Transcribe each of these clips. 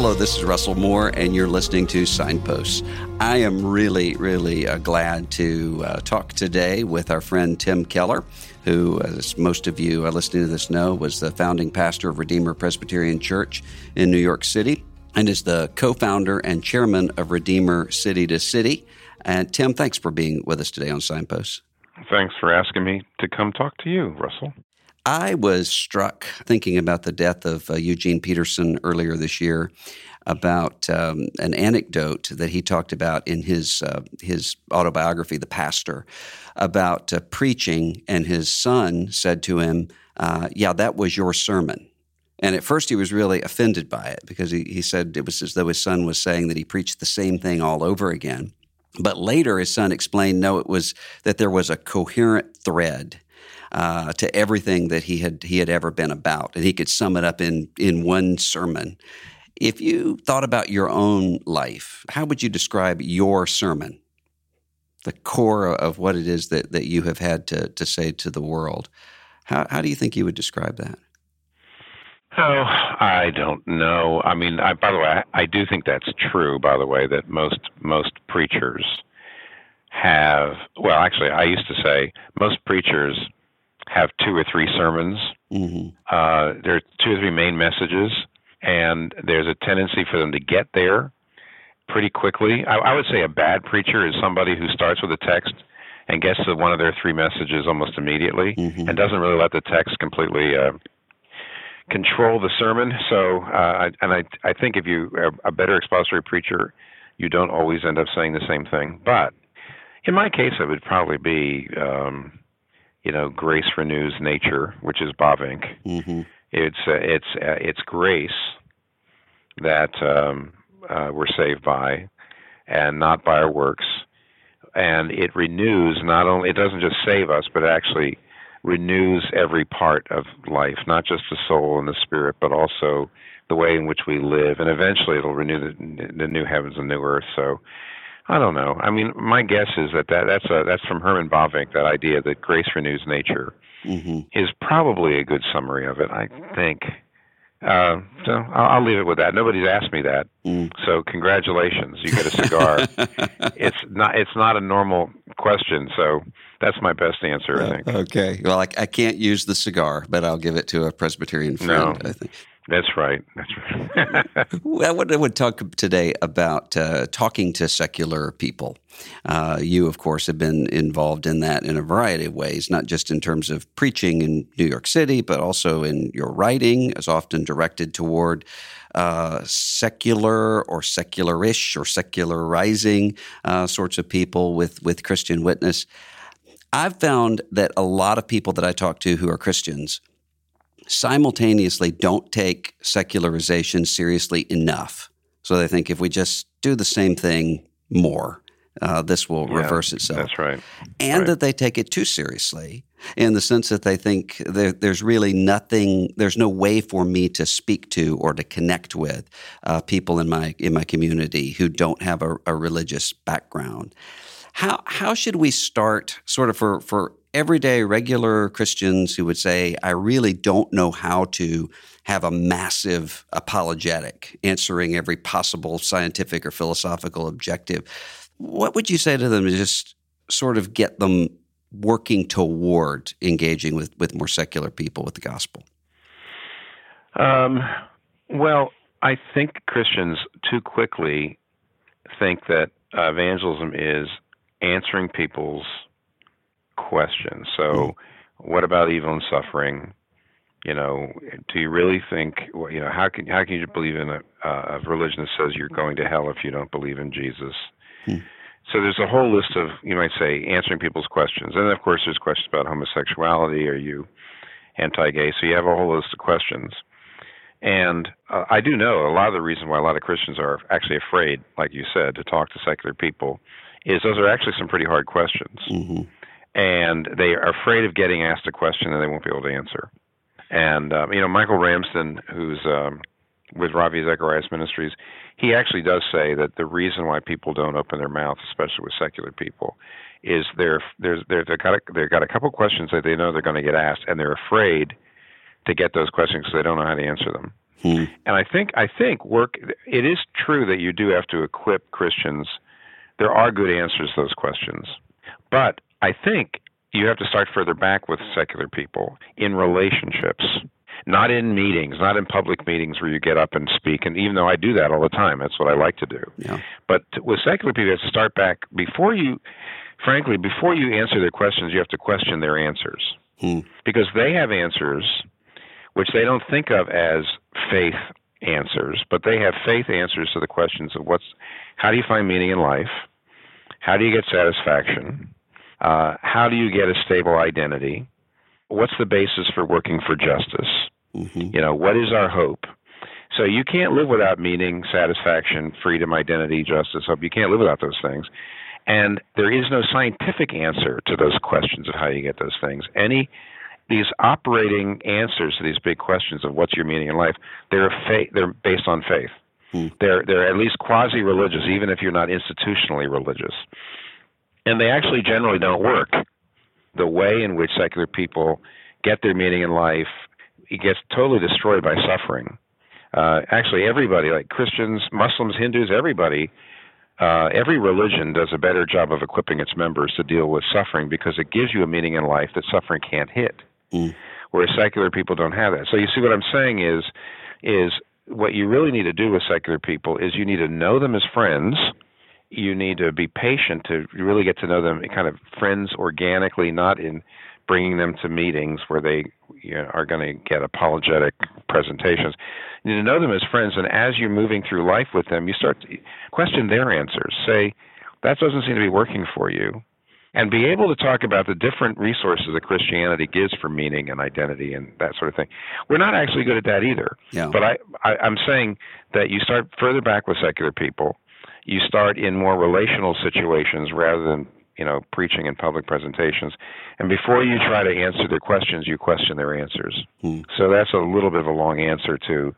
Hello, this is Russell Moore, and you're listening to Signposts. I am really, really uh, glad to uh, talk today with our friend Tim Keller, who, as most of you uh, listening to this know, was the founding pastor of Redeemer Presbyterian Church in New York City and is the co founder and chairman of Redeemer City to City. And Tim, thanks for being with us today on Signposts. Thanks for asking me to come talk to you, Russell. I was struck thinking about the death of uh, Eugene Peterson earlier this year about um, an anecdote that he talked about in his uh, his autobiography, The Pastor, about uh, preaching, and his son said to him, uh, "Yeah, that was your sermon." And at first, he was really offended by it because he, he said it was as though his son was saying that he preached the same thing all over again. But later, his son explained, no, it was that there was a coherent thread uh, to everything that he had he had ever been about, and he could sum it up in in one sermon. If you thought about your own life, how would you describe your sermon? The core of what it is that, that you have had to, to say to the world. How, how do you think you would describe that? Oh, I don't know. I mean, I, by the way, I, I do think that's true. By the way, that most most preachers have. Well, actually, I used to say most preachers have two or three sermons. Mm-hmm. Uh, there are two or three main messages, and there's a tendency for them to get there pretty quickly. I, I would say a bad preacher is somebody who starts with a text and gets to one of their three messages almost immediately mm-hmm. and doesn't really let the text completely uh, control the sermon. So, uh, and I, I think if you are a better expository preacher, you don't always end up saying the same thing. But in my case, it would probably be um, you know, grace renews nature, which is Bavinck. Mm-hmm. It's uh, it's uh, it's grace that um, uh, we're saved by, and not by our works. And it renews not only it doesn't just save us, but it actually renews every part of life, not just the soul and the spirit, but also the way in which we live. And eventually, it'll renew the, the new heavens and new earth. So I don't know. I mean, my guess is that, that that's a, that's from Herman Bavinck. That idea that grace renews nature mm-hmm. is probably a good summary of it. I think. Uh, so I'll, I'll, leave it with that. Nobody's asked me that, mm. so congratulations, you get a cigar. it's not it's not a normal question, so that's my best answer. I think. Okay. Well, I, I can't use the cigar, but I'll give it to a Presbyterian friend. No. I think. That's right. That's right. I, would, talk today about uh, talking to secular people. Uh, you, of course, have been involved in that in a variety of ways, not just in terms of preaching in New York City, but also in your writing, as often directed toward uh, secular or secularish or secularizing uh, sorts of people with, with Christian witness. I've found that a lot of people that I talk to who are Christians simultaneously don't take secularization seriously enough. So they think if we just do the same thing more, uh, this will yeah, reverse itself. That's right. And right. that they take it too seriously in the sense that they think there, there's really nothing, there's no way for me to speak to or to connect with uh, people in my in my community who don't have a, a religious background. How how should we start, sort of for for everyday, regular Christians who would say, I really don't know how to have a massive apologetic answering every possible scientific or philosophical objective. What would you say to them to just sort of get them working toward engaging with, with more secular people with the gospel? Um, well, I think Christians too quickly think that evangelism is answering people's questions. So, mm. what about evil and suffering? You know, do you really think? You know, how can how can you believe in a, uh, a religion that says you're going to hell if you don't believe in Jesus? Mm. So there's a whole list of you might say answering people's questions, and of course there's questions about homosexuality. Are you anti-gay? So you have a whole list of questions. And uh, I do know a lot of the reason why a lot of Christians are actually afraid, like you said, to talk to secular people, is those are actually some pretty hard questions. Mm-hmm. And they are afraid of getting asked a question and they won't be able to answer. And, um, you know, Michael Ramsden, who's um, with Ravi Zacharias Ministries, he actually does say that the reason why people don't open their mouths, especially with secular people, is they're, they're, they're, they've, got a, they've got a couple questions that they know they're going to get asked, and they're afraid – to get those questions because they don't know how to answer them. Hmm. And I think I think work. It is true that you do have to equip Christians. There are good answers to those questions, but I think you have to start further back with secular people in relationships, not in meetings, not in public meetings where you get up and speak. And even though I do that all the time, that's what I like to do. Yeah. But with secular people, you have to start back before you, frankly, before you answer their questions, you have to question their answers hmm. because they have answers which they don't think of as faith answers, but they have faith answers to the questions of what's how do you find meaning in life? How do you get satisfaction? Uh, how do you get a stable identity? What's the basis for working for justice? Mm-hmm. You know, what is our hope? So you can't live without meaning, satisfaction, freedom, identity, justice, hope. You can't live without those things. And there is no scientific answer to those questions of how you get those things. Any these operating answers to these big questions of what's your meaning in life, they're faith, they're based on faith. Hmm. They're they're at least quasi religious, even if you're not institutionally religious, and they actually generally don't work. The way in which secular people get their meaning in life it gets totally destroyed by suffering. Uh, actually, everybody, like Christians, Muslims, Hindus, everybody, uh, every religion does a better job of equipping its members to deal with suffering because it gives you a meaning in life that suffering can't hit. Mm. Whereas secular people don't have that. So you see what I'm saying is is what you really need to do with secular people is you need to know them as friends. You need to be patient to really get to know them kind of friends organically, not in bringing them to meetings where they you know, are going to get apologetic presentations. You need to know them as friends, and as you're moving through life with them, you start to question their answers. Say, that doesn't seem to be working for you and be able to talk about the different resources that Christianity gives for meaning and identity and that sort of thing. We're not actually good at that either. Yeah. But I, I, I'm saying that you start further back with secular people. You start in more relational situations rather than you know preaching in public presentations. And before you try to answer their questions, you question their answers. Hmm. So that's a little bit of a long answer to.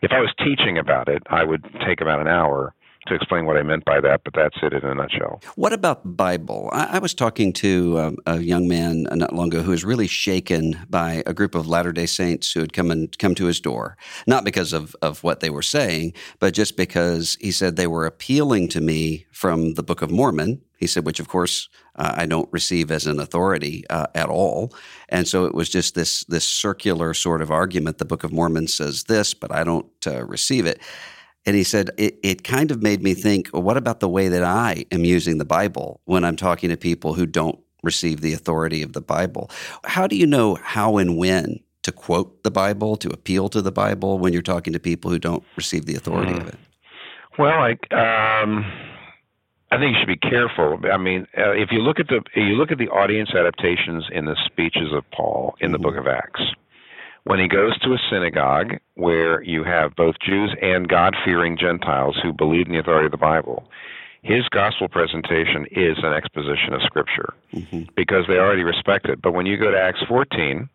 If I was teaching about it, I would take about an hour to explain what I meant by that, but that's it in a nutshell. What about Bible? I, I was talking to um, a young man not long ago who was really shaken by a group of Latter Day Saints who had come and come to his door, not because of of what they were saying, but just because he said they were appealing to me from the Book of Mormon. He said, which of course uh, I don't receive as an authority uh, at all, and so it was just this this circular sort of argument. The Book of Mormon says this, but I don't uh, receive it. And he said, it, it kind of made me think, well, what about the way that I am using the Bible when I'm talking to people who don't receive the authority of the Bible? How do you know how and when to quote the Bible, to appeal to the Bible when you're talking to people who don't receive the authority mm. of it? Well, like, um, I think you should be careful. I mean, uh, if you look at the you look at the audience adaptations in the speeches of Paul in the mm-hmm. Book of Acts, when he goes to a synagogue where you have both Jews and God fearing Gentiles who believe in the authority of the Bible, his gospel presentation is an exposition of Scripture mm-hmm. because they already respect it. But when you go to Acts 14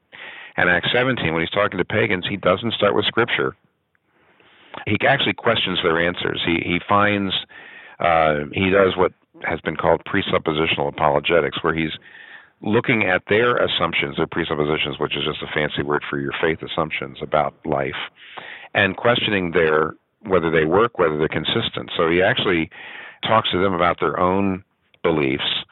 and Acts 17, when he's talking to pagans, he doesn't start with Scripture. He actually questions their answers. He he finds uh, he does what has been called presuppositional apologetics, where he's looking at their assumptions, their presuppositions, which is just a fancy word for your faith assumptions about life, and questioning their whether they work, whether they're consistent. So he actually talks to them about their own beliefs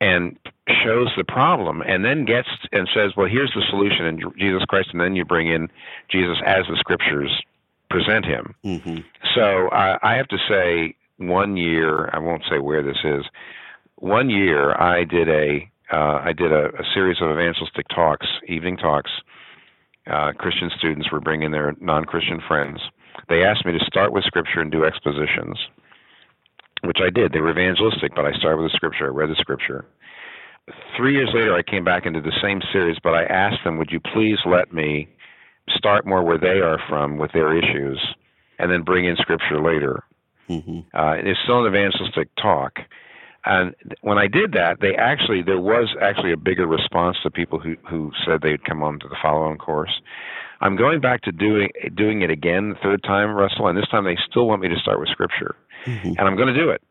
and shows the problem and then gets and says, well, here's the solution in Jesus Christ, and then you bring in Jesus as the scriptures present him. Mm-hmm. So uh, I have to say, one year, I won't say where this is. One year, I did a uh, I did a, a, series of evangelistic talks, evening talks. Uh, Christian students were bringing their non-Christian friends. They asked me to start with scripture and do expositions, which I did. They were evangelistic, but I started with the scripture. I read the scripture. Three years later, I came back into the same series, but I asked them, "Would you please let me start more where they are from with their issues, and then bring in scripture later?" Mm-hmm. Uh, it's still an evangelistic talk and when I did that, they actually there was actually a bigger response to people who who said they'd come on to the follow-on course. I'm going back to doing doing it again the third time, Russell, and this time they still want me to start with scripture, mm-hmm. and I'm going to do it.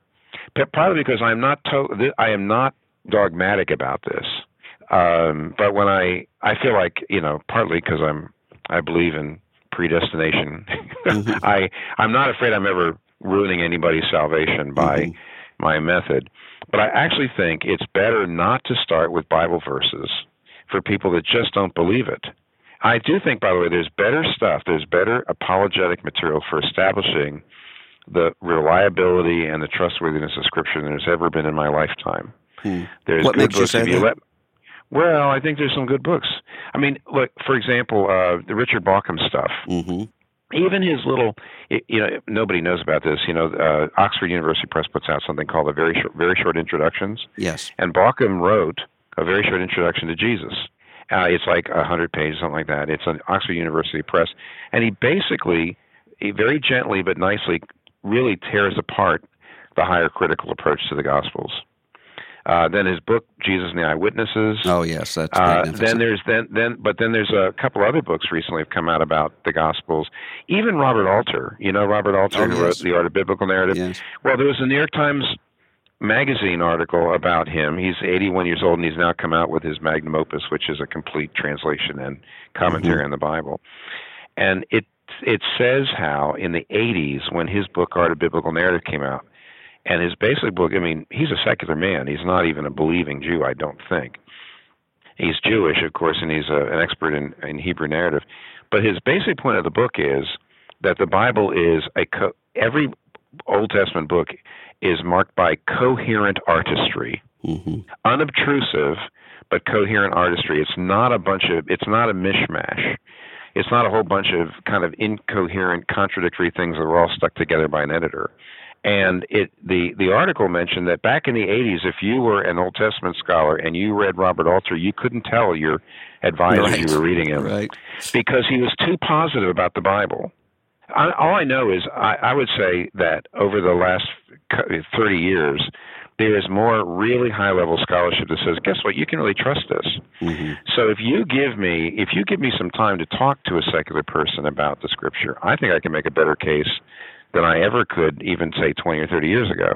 Probably because I'm not to- I am not dogmatic about this. Um, but when I I feel like you know partly because I'm I believe in predestination. Mm-hmm. I I'm not afraid I'm ever ruining anybody's salvation by mm-hmm. My method. But I actually think it's better not to start with Bible verses for people that just don't believe it. I do think, by the way, there's better stuff, there's better apologetic material for establishing the reliability and the trustworthiness of Scripture than there's ever been in my lifetime. Hmm. There's what makes you say that? You let, well, I think there's some good books. I mean, look, for example, uh, the Richard Bauckham stuff. Mm-hmm even his little you know nobody knows about this you know uh, oxford university press puts out something called a very short very short introductions. Yes. And Bauckham wrote a very short introduction to jesus. Uh, it's like a hundred pages something like that. It's an oxford university press. And he basically he very gently but nicely really tears apart the higher critical approach to the gospels uh, then his book Jesus and the Eyewitnesses. Oh yes, that's uh, then there's then then but then there's a couple other books recently have come out about the Gospels. Even Robert Alter, you know Robert Alter oh, who yes. wrote The Art of Biblical Narrative. Yes. Well, there was a New York Times magazine article about him. He's 81 years old and he's now come out with his magnum opus, which is a complete translation and commentary mm-hmm. on the Bible. And it it says how in the 80s when his book Art of Biblical Narrative came out and his basic book, I mean, he's a secular man. He's not even a believing Jew, I don't think. He's Jewish, of course, and he's a, an expert in, in Hebrew narrative. But his basic point of the book is that the Bible is a co- every Old Testament book is marked by coherent artistry, mm-hmm. unobtrusive but coherent artistry. It's not a bunch of it's not a mishmash. It's not a whole bunch of kind of incoherent, contradictory things that were all stuck together by an editor. And it the the article mentioned that back in the 80s, if you were an Old Testament scholar and you read Robert Alter, you couldn't tell your advisor right. you were reading him right. because he was too positive about the Bible. I, all I know is I, I would say that over the last 30 years, there is more really high level scholarship that says, guess what, you can really trust this. Mm-hmm. So if you give me if you give me some time to talk to a secular person about the scripture, I think I can make a better case than I ever could, even say 20 or 30 years ago.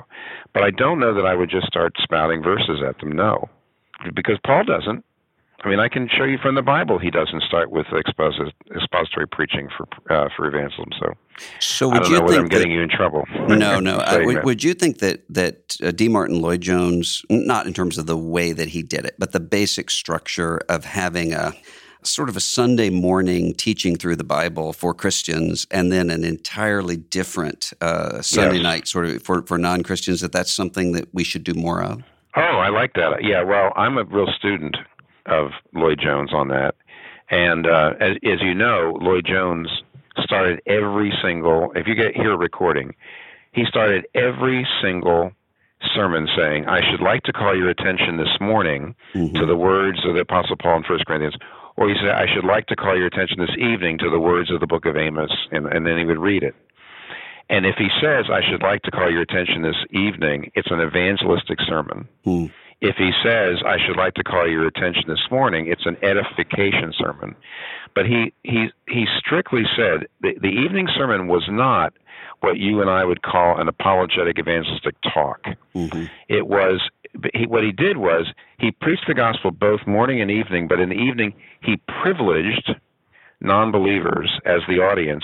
But I don't know that I would just start spouting verses at them. No, because Paul doesn't. I mean, I can show you from the Bible he doesn't start with expository preaching for uh, for evangelism. So, so would you know think I'm that, getting you in trouble. No, no. I, would, would, you think that that uh, D. Martyn Lloyd Jones, not in terms of the way that he did it, but the basic structure of having a sort of a Sunday morning teaching through the Bible for Christians, and then an entirely different uh, Sunday yes. night sort of for, for non Christians, that that's something that we should do more of? Oh, I like that. Yeah, well, I'm a real student of Lloyd Jones on that. And uh, as, as you know, Lloyd Jones started every single, if you get here recording, he started every single sermon saying, I should like to call your attention this morning mm-hmm. to the words of the Apostle Paul in 1 Corinthians or he said, I should like to call your attention this evening to the words of the book of Amos, and, and then he would read it. And if he says, I should like to call your attention this evening, it's an evangelistic sermon. Hmm. If he says, I should like to call your attention this morning, it's an edification sermon. But he, he, he strictly said the, the evening sermon was not what you and I would call an apologetic evangelistic talk. Mm-hmm. It was he, what he did was he preached the gospel both morning and evening, but in the evening he privileged non-believers as the audience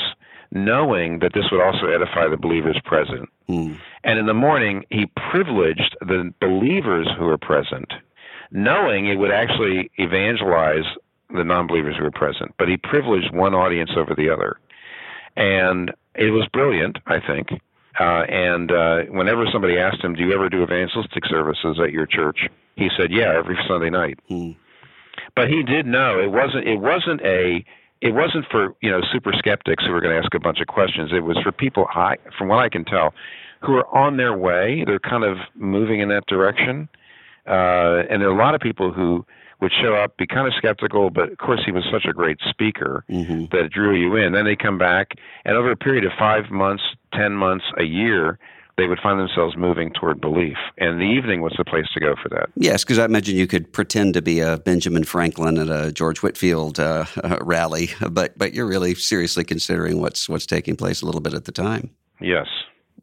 knowing that this would also edify the believers present. Mm. And in the morning, he privileged the believers who were present, knowing it would actually evangelize the non believers who were present. But he privileged one audience over the other. And it was brilliant, I think. Uh, and uh, whenever somebody asked him, "Do you ever do evangelistic services at your church?" he said, "Yeah, every Sunday night." Mm. But he did know it wasn't it wasn't a it wasn't for you know super skeptics who were going to ask a bunch of questions. It was for people, I, from what I can tell, who are on their way. They're kind of moving in that direction, uh, and there are a lot of people who would show up, be kind of skeptical, but of course he was such a great speaker mm-hmm. that drew you in. Then they come back, and over a period of five months, ten months, a year, they would find themselves moving toward belief. And the evening was the place to go for that. Yes, because I imagine you could pretend to be a Benjamin Franklin at a George Whitefield uh, rally, but but you're really seriously considering what's what's taking place a little bit at the time. Yes.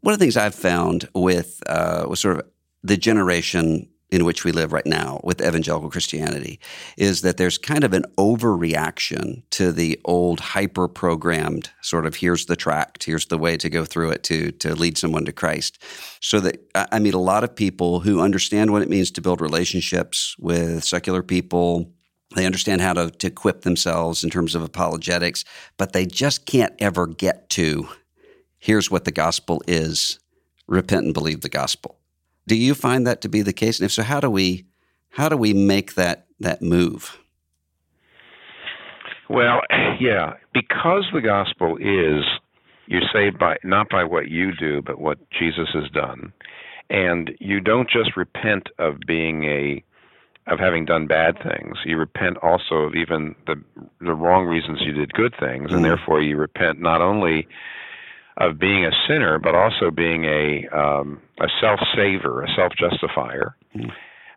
One of the things I've found with uh, with sort of the generation in which we live right now with evangelical Christianity is that there's kind of an overreaction to the old hyper programmed sort of here's the tract, here's the way to go through it to, to lead someone to Christ. So that I meet a lot of people who understand what it means to build relationships with secular people. They understand how to, to equip themselves in terms of apologetics, but they just can't ever get to here's what the gospel is repent and believe the gospel. Do you find that to be the case? And if so, how do we how do we make that that move? Well, yeah, because the gospel is you're saved by not by what you do, but what Jesus has done. And you don't just repent of being a of having done bad things. You repent also of even the the wrong reasons you did good things, and mm. therefore you repent not only of being a sinner, but also being a um, a self saver, a self justifier. Mm.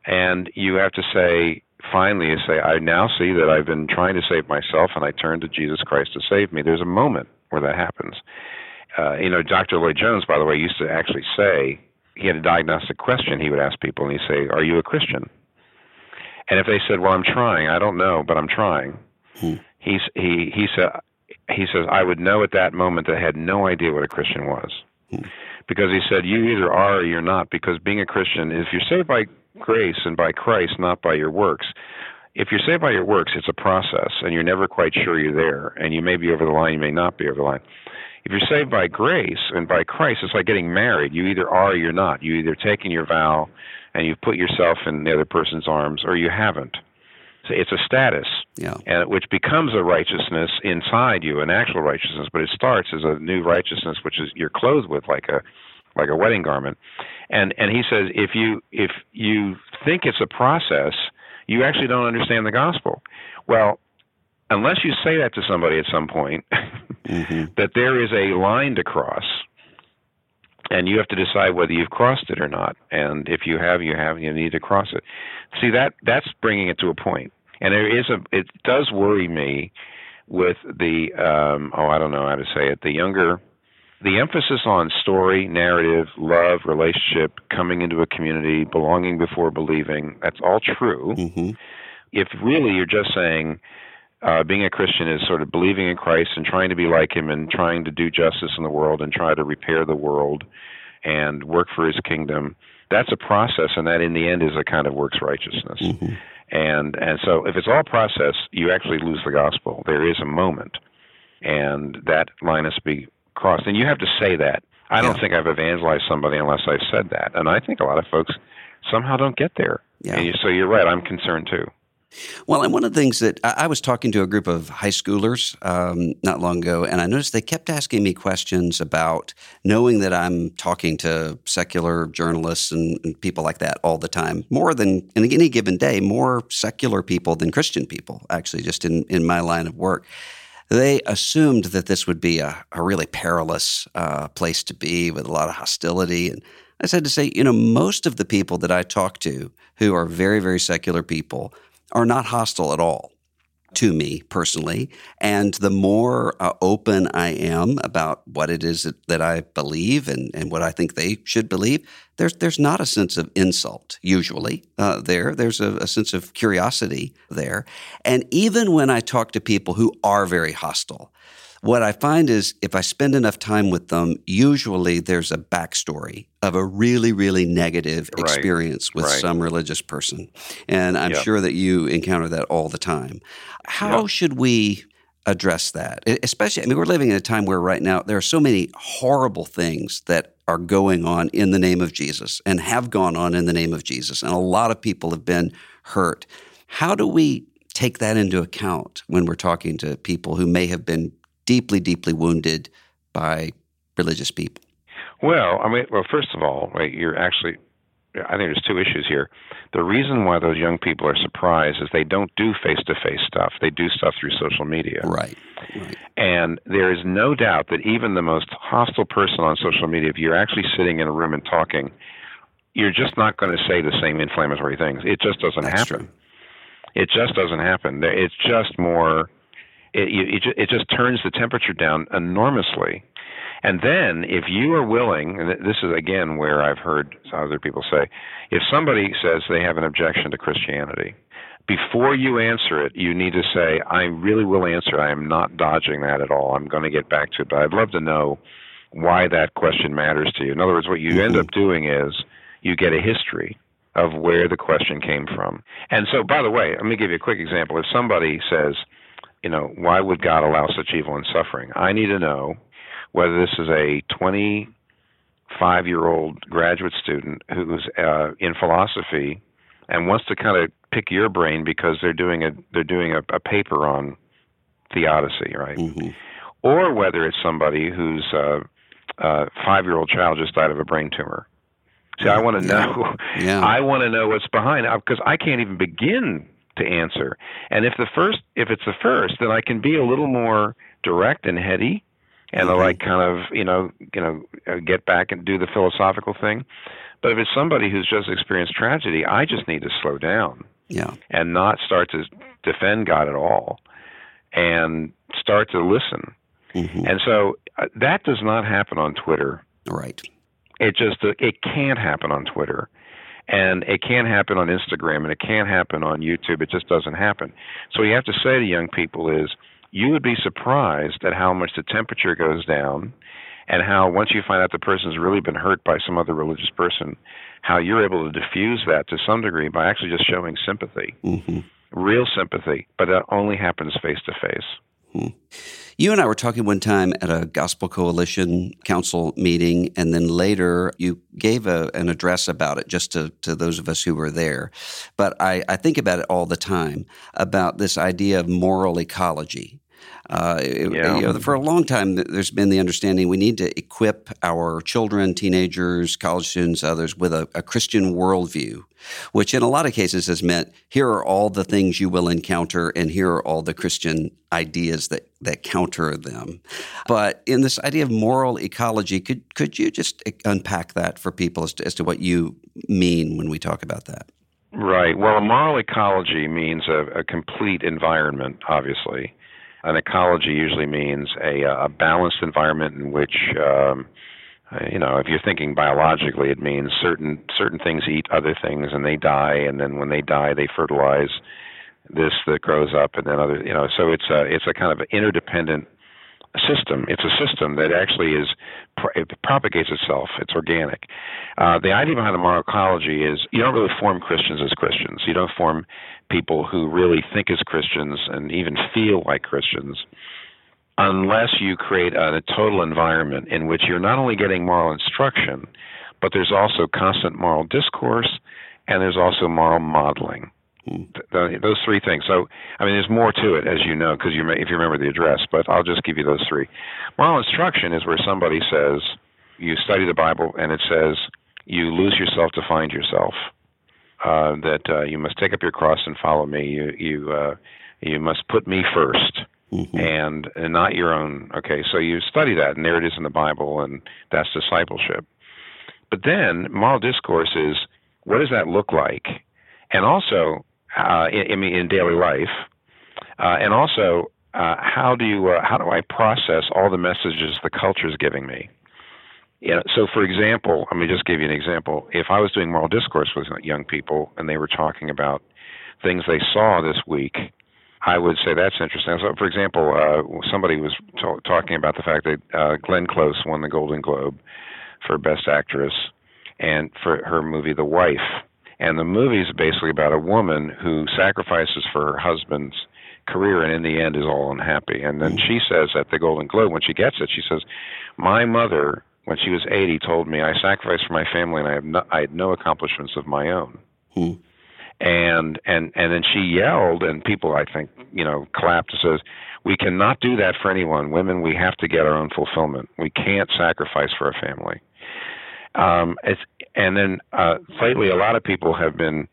And you have to say, finally, you say, I now see that I've been trying to save myself, and I turn to Jesus Christ to save me. There's a moment where that happens. Uh, you know, Dr. Lloyd Jones, by the way, used to actually say he had a diagnostic question he would ask people, and he'd say, "Are you a Christian?" And if they said, "Well, I'm trying," I don't know, but I'm trying. Hmm. He's, he he said, he says, I would know at that moment that I had no idea what a Christian was. Hmm. Because he said, You either are or you're not, because being a Christian, if you're saved by grace and by Christ, not by your works, if you're saved by your works, it's a process, and you're never quite sure you're there, and you may be over the line, you may not be over the line. If you're saved by grace and by Christ, it's like getting married. You either are or you're not. You either taken your vow and you've put yourself in the other person's arms, or you haven't So it's a status, yeah. and which becomes a righteousness inside you, an actual righteousness. But it starts as a new righteousness, which is you're clothed with like a like a wedding garment. And and he says if you if you think it's a process, you actually don't understand the gospel. Well, unless you say that to somebody at some point, mm-hmm. that there is a line to cross and you have to decide whether you've crossed it or not. And if you have, you have, you need to cross it. See that that's bringing it to a point. And there is a, it does worry me with the, um, oh, I don't know how to say it, the younger, the emphasis on story, narrative, love, relationship, coming into a community, belonging before believing. That's all true. Mm-hmm. If really you're just saying, uh, being a Christian is sort of believing in Christ and trying to be like Him and trying to do justice in the world and try to repair the world and work for His kingdom. That's a process, and that in the end is a kind of works righteousness. Mm-hmm. And and so if it's all process, you actually lose the gospel. There is a moment, and that line has to be crossed. And you have to say that. I don't think I've evangelized somebody unless I've said that. And I think a lot of folks somehow don't get there. Yeah. And you, so you're right. I'm concerned too. Well, and one of the things that I, was talking to a group of high schoolers um, not long ago, and I noticed they kept asking me questions about knowing that I'm talking to secular journalists and, and people like that all the time, more than in any given day, more secular people than Christian people, actually, just in, in my line of work they assumed that this would be a, a really perilous uh, place to be with a lot of hostility. And I said to say, you know, most of the people that I talk to who are very, very secular people are not hostile at all to me personally. And the more uh, open I am about what it is that, that I believe and, and what I think they should believe, there's, there's not a sense of insult usually uh, there. There's a, a sense of curiosity there. And even when I talk to people who are very hostile, what I find is if I spend enough time with them, usually there's a backstory of a really, really negative Right. experience with Right. some religious person. And I'm Yep. sure that you encounter that all the time. How Yep. should we address that? Especially, I mean, we're living in a time where right now there are so many horrible things that are going on in the name of Jesus and have gone on in the name of Jesus. And a lot of people have been hurt. How do we take that into account when we're talking to people who may have been deeply, deeply wounded by religious people? Well, I mean, well, first of all, right, you're actually. I think there's two issues here. The reason why those young people are surprised is they don't do face-to-face stuff. They do stuff through social media. Right, right. And there is no doubt that even the most hostile person on social media, if you're actually sitting in a room and talking, you're just not going to say the same inflammatory things. It just doesn't That's happen. true. It just doesn't happen. It's just more. It, you- it, ju- it just turns the temperature down enormously. And then, if you are willing, and this is again where I've heard other people say, if somebody says they have an objection to Christianity, before you answer it, you need to say, I really will answer. I am not dodging that at all. I'm going to get back to it, but I'd love to know why that question matters to you. In other words, what you end Mhm. up doing is you get a history of where the question came from. And so, by the way, let me give you a quick example. If somebody says, you know, why would God allow such evil and suffering? I need to know whether this is a 25 year old graduate student who's uh, in philosophy and wants to kind of pick your brain because they're doing a they're doing a, a paper on theodicy, right? hmm Or whether it's somebody whose uh, uh, five year old child just died of a brain tumor. See, I want to know. Yeah. I want to know what's behind it because I can't even begin to answer. And if the first, if it's the first, then I can be a little more direct and heady, and Mhm. like kind of you know you know uh, get back and do the philosophical thing. But if it's somebody who's just experienced tragedy, I just need to slow down yeah. and not start to defend God at all, and start to listen. hmm And so uh, that does not happen on Twitter. Right. It just uh, it can't happen on Twitter, and it can't happen on Instagram, and it can't happen on YouTube. It just doesn't happen. So what you have to say to young people is, you would be surprised at how much the temperature goes down, and how once you find out the person's really been hurt by some other religious person, how you're able to diffuse that to some degree by actually just showing sympathy, hmm real sympathy. But that only happens face to face. Hmm. You and I were talking one time at a Gospel Coalition Council meeting, and then later you gave a, an address about it just to, to those of us who were there. But I, I think about it all the time about this idea of moral ecology. Uh, Yeah. you know, for a long time, there's been the understanding we need to equip our children, teenagers, college students, others with a, a Christian worldview, which in a lot of cases has meant here are all the things you will encounter, and here are all the Christian ideas that, that counter them. But in this idea of moral ecology, could, could you just unpack that for people as to, as to what you mean when we talk about that? Right. Well, a moral ecology means a, a complete environment, obviously. An ecology usually means a, a balanced environment in which, um, uh, you know, if you're thinking biologically, it means certain certain things eat other things and they die, and then when they die, they fertilize this that grows up, and then other, you know. So it's a it's a kind of interdependent system. It's a system that actually is it propagates itself. It's organic. Uh, the idea behind a moral ecology is you don't really form Christians as Christians. You don't form people who really think as Christians and even feel like Christians unless you create a, a total environment in which you're not only getting moral instruction, but there's also constant moral discourse and there's also moral modeling. Hmm. Th- th- those three things. So, I mean, there's more to it, as you know, because you may, if you remember the address. But I'll just give you those three. Moral instruction is where somebody says you study the Bible and it says you lose yourself to find yourself. Uh, that uh, you must take up your cross and follow me. You you uh, you must put me 1st Mhm. and, and not your own. Okay, so you study that, and there it is in the Bible, and that's discipleship. But then moral discourse is what does that look like, and also uh, in, in daily life, uh, and also uh, how do you uh, how do I process all the messages the culture is giving me? Know, so for example, let me just give you an example. If I was doing moral discourse with young people and they were talking about things they saw this week, I would say that's interesting. So, for example, uh, somebody was t- talking about the fact that uh, Glenn Close won the Golden Globe for Best Actress, and for her movie The Wife. And the movie is basically about a woman who sacrifices for her husband's career and in the end is all unhappy. And then she says at the Golden Globe when she gets it, she says, "My mother, when she was 80, told me I sacrificed for my family and I have no, I had no accomplishments of my own." Hmm. And and and then she yelled, and people I think you know clapped and says, "We cannot do that for anyone. Women, we have to get our own fulfillment. We can't sacrifice for a family." Um, it's and then uh, lately, a lot of people have been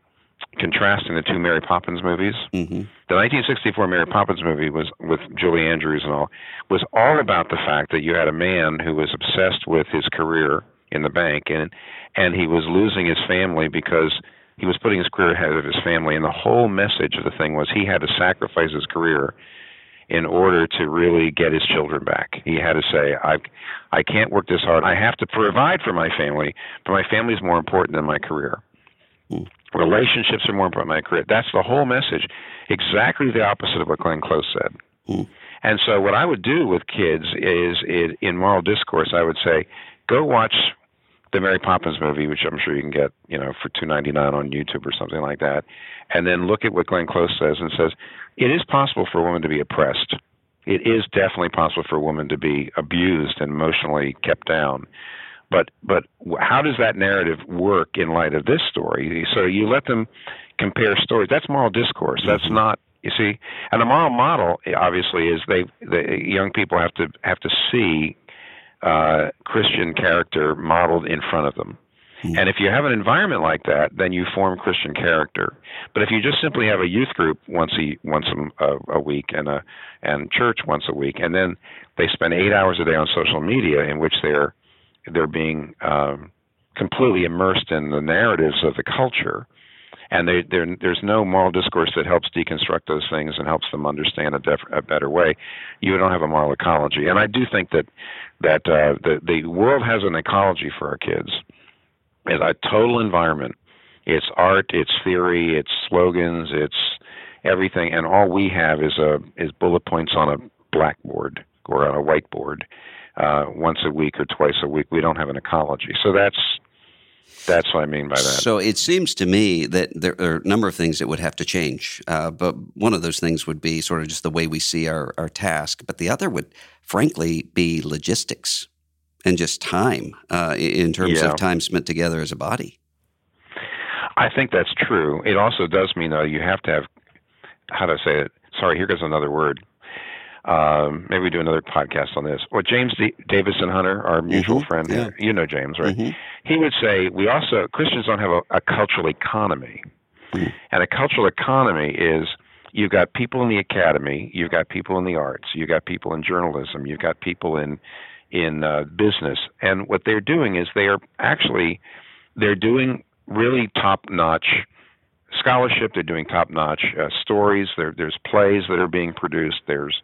contrasting the two Mary Poppins movies. Mm-hmm. The 1964 Mary Poppins movie was with Julie Andrews and all was all about the fact that you had a man who was obsessed with his career in the bank and and he was losing his family because he was putting his career ahead of his family and the whole message of the thing was he had to sacrifice his career in order to really get his children back. He had to say, I I can't work this hard. I have to provide for my family, but my family is more important than my career. Hmm. Relationships are more important than my career. That's the whole message. Exactly the opposite of what Glenn Close said. Hmm. And so what I would do with kids is, is in moral discourse, I would say, go watch the Mary Poppins movie, which I'm sure you can get, you know, for two ninety nine on YouTube or something like that, and then look at what Glenn Close says and says it is possible for a woman to be oppressed. It is definitely possible for a woman to be abused and emotionally kept down. But but how does that narrative work in light of this story? So you let them compare stories. That's moral discourse. That's Mm-hmm. not you see. And the moral model obviously is they the young people have to have to see uh, Christian character modeled in front of them. Hmm. And if you have an environment like that, then you form Christian character. But if you just simply have a youth group once a once a, a week and a and church once a week, and then they spend eight hours a day on social media in which they're they're being um, completely immersed in the narratives of the culture, and they, there's no moral discourse that helps deconstruct those things and helps them understand a, def- a better way. You don't have a moral ecology, and I do think that that uh, the the world has an ecology for our kids. It's a total environment. It's art, it's theory, it's slogans, it's everything, and all we have is a is bullet points on a blackboard or on a whiteboard uh, once a week or twice a week. We don't have an ecology, so that's that's what I mean by that. So it seems to me that there are a number of things that would have to change. Uh, but one of those things would be sort of just the way we see our, our task. But the other would, frankly, be logistics and just time uh, in terms Yeah. of time spent together as a body. I think that's true. It also does mean though you have to have how do I say it. Sorry, here goes another word. Um, maybe we do another podcast on this. Or James D- Davison Hunter, our mutual Mhm, friend, yeah. you know James, right? Mhm. He would say we also Christians don't have a, a cultural economy, Mhm. and a cultural economy is you've got people in the academy, you've got people in the arts, you've got people in journalism, you've got people in in uh, business, and what they're doing is they are actually they're doing really top notch scholarship. They're doing top notch uh, stories. There, there's plays that are being produced. There's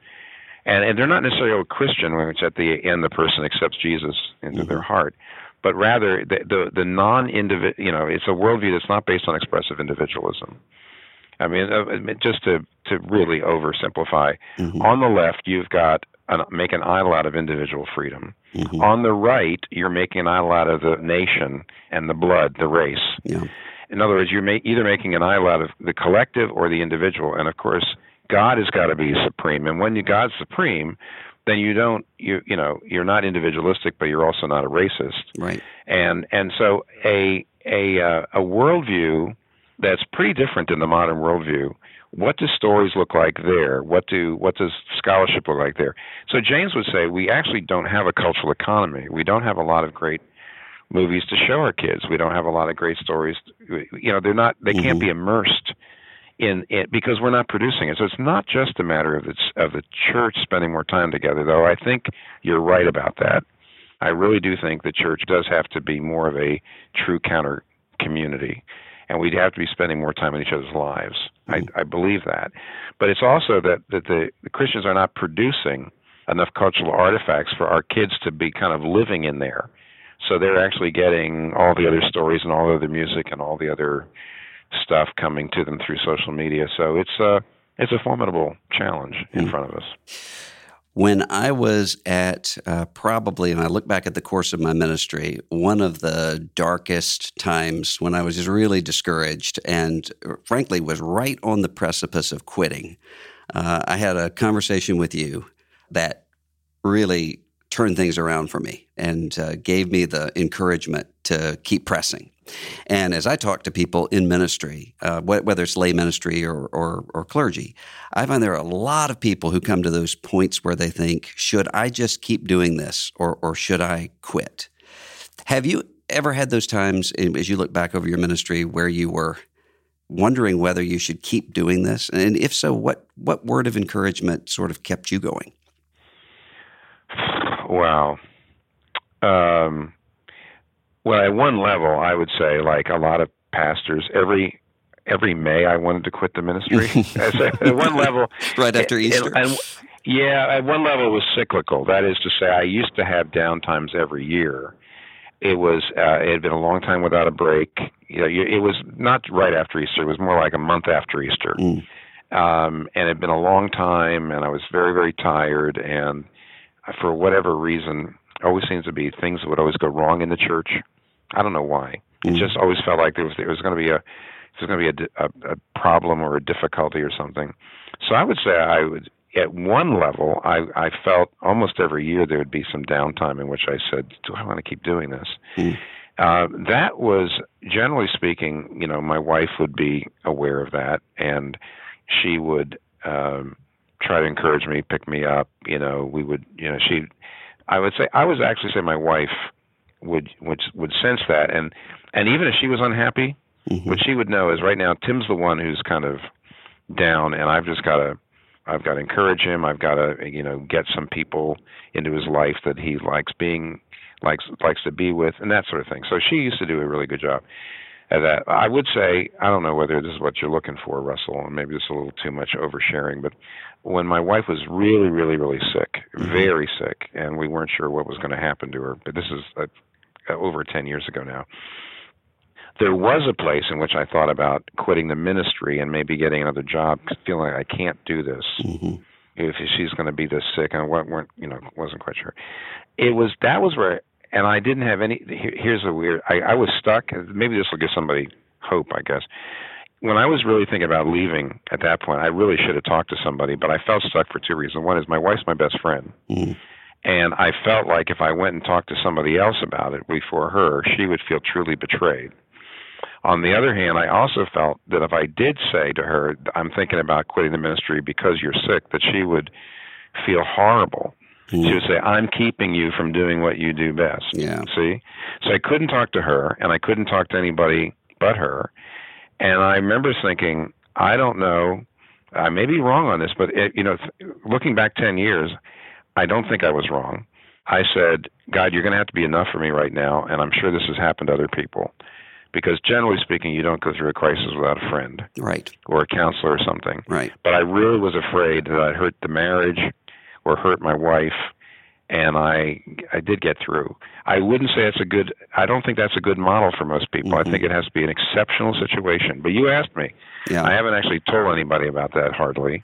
and, and they're not necessarily a Christian, which at the end the person accepts Jesus into their heart, but rather the the, the non individual. You know, it's a worldview that's not based on expressive individualism. I mean, uh, just to to really oversimplify, Mhm. on the left you've got an, make an idol out of individual freedom. Mhm. On the right, you're making an idol out of the nation and the blood, the race. Yeah. In other words, you're ma- either making an idol out of the collective or the individual. And of course, God has got to be supreme. And when you God's supreme, then you don't you you know you're not individualistic, but you're also not a racist. Right. And and so a a uh, a worldview that's pretty different than the modern worldview. What do stories look like there? What do what does scholarship look like there? So James would say we actually don't have a cultural economy. We don't have a lot of great movies to show our kids. We don't have a lot of great stories. You know, they're not they can't Mhm. be immersed in it because we're not producing it. So it's not just a matter of the of the church spending more time together, though. I think you're right about that. I really do think the church does have to be more of a true counter community, and we'd have to be spending more time in each other's lives. I, mm. I believe that, but it's also that that the, the Christians are not producing enough cultural artifacts for our kids to be kind of living in there. So they're actually getting all the other stories and all the other music and all the other stuff coming to them through social media. So it's uh it's a formidable challenge in mm. front of us. When I was at uh, probably, and I look back at the course of my ministry, one of the darkest times when I was just really discouraged and uh, frankly was right on the precipice of quitting, uh, I had a conversation with you that really turned things around for me and uh, gave me the encouragement to keep pressing. And as I talk to people in ministry, uh, whether it's lay ministry or, or, or, clergy, I find there are a lot of people who come to those points where they think, should I just keep doing this or, or should I quit? Have you ever had those times as you look back over your ministry where you were wondering whether you should keep doing this? And if so, what, what word of encouragement sort of kept you going? Wow. Um, well, at one level, I would say, like a lot of pastors, every every May I wanted to quit the ministry. at one level, right after Easter. and, yeah, at one level it was cyclical. That is to say, I used to have downtimes every year. It was uh, it had been a long time without a break. You know, it was not right after Easter. It was more like a month after Easter. Mm. Um, and it had been a long time, and I was very very tired. And for whatever reason, always seems to be things that would always go wrong in the church. I don't know why. It mm-hmm. just always felt like there was there was going to be a there's going to be a, a, a problem or a difficulty or something. So I would say I would at one level I I felt almost every year there would be some downtime in which I said, do I want to keep doing this? Mm-hmm. Uh, that was generally speaking, you know, my wife would be aware of that, and she would um, try to encourage me, pick me up. You know, we would, you know, she I would say I was actually say my wife would would would sense that, and and even if she was unhappy, mm-hmm. what she would know is right now Tim's the one who's kind of down, and I've just got to I've got to encourage him. I've got to you know get some people into his life that he likes being likes likes to be with, and that sort of thing. So she used to do a really good job at that. I would say I don't know whether this is what you're looking for, Russell, and maybe this is a little too much oversharing, but when my wife was really, really, really sick, mm-hmm. very sick, and we weren't sure what was going to happen to her. But this is uh, uh, over 10 years ago now. There was a place in which I thought about quitting the ministry and maybe getting another job, feeling like I can't do this. Mm-hmm. If she's going to be this sick, and I weren't, you know, wasn't quite sure. It was that was where, and I didn't have any. Here's a weird. I, I was stuck. Maybe this will give somebody hope, I guess when I was really thinking about leaving at that point, I really should have talked to somebody, but I felt stuck for two reasons. One is my wife's my best friend. Mm. And I felt like if I went and talked to somebody else about it before her, she would feel truly betrayed. On the other hand, I also felt that if I did say to her, I'm thinking about quitting the ministry because you're sick, that she would feel horrible. Mm. She would say, I'm keeping you from doing what you do best. Yeah. See? So I couldn't talk to her, and I couldn't talk to anybody but her. And I remember thinking, I don't know, I may be wrong on this, but it, you know, looking back 10 years, I don't think I was wrong. I said, God, you're going to have to be enough for me right now, and I'm sure this has happened to other people. Because generally speaking, you don't go through a crisis without a friend, right, or a counselor or something, right. But I really was afraid that I'd hurt the marriage, or hurt my wife, and I I did get through. I wouldn't say it's a good. I don't think that's a good model for most people. Mm-hmm. I think it has to be an exceptional situation. But you asked me. Yeah. I haven't actually told anybody about that hardly,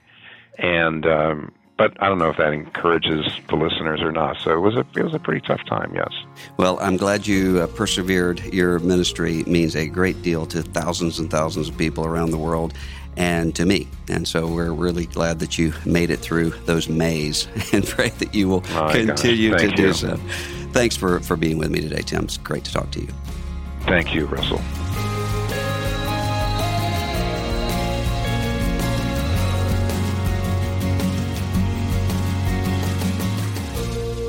and um, but I don't know if that encourages the listeners or not. So it was a it was a pretty tough time. Yes. Well, I'm glad you uh, persevered. Your ministry means a great deal to thousands and thousands of people around the world, and to me. And so we're really glad that you made it through those Mays and pray that you will oh, continue to do so. Thanks for, for being with me today, Tim. It's great to talk to you. Thank you, Russell.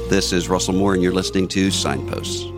This is Russell Moore, and you're listening to Signposts.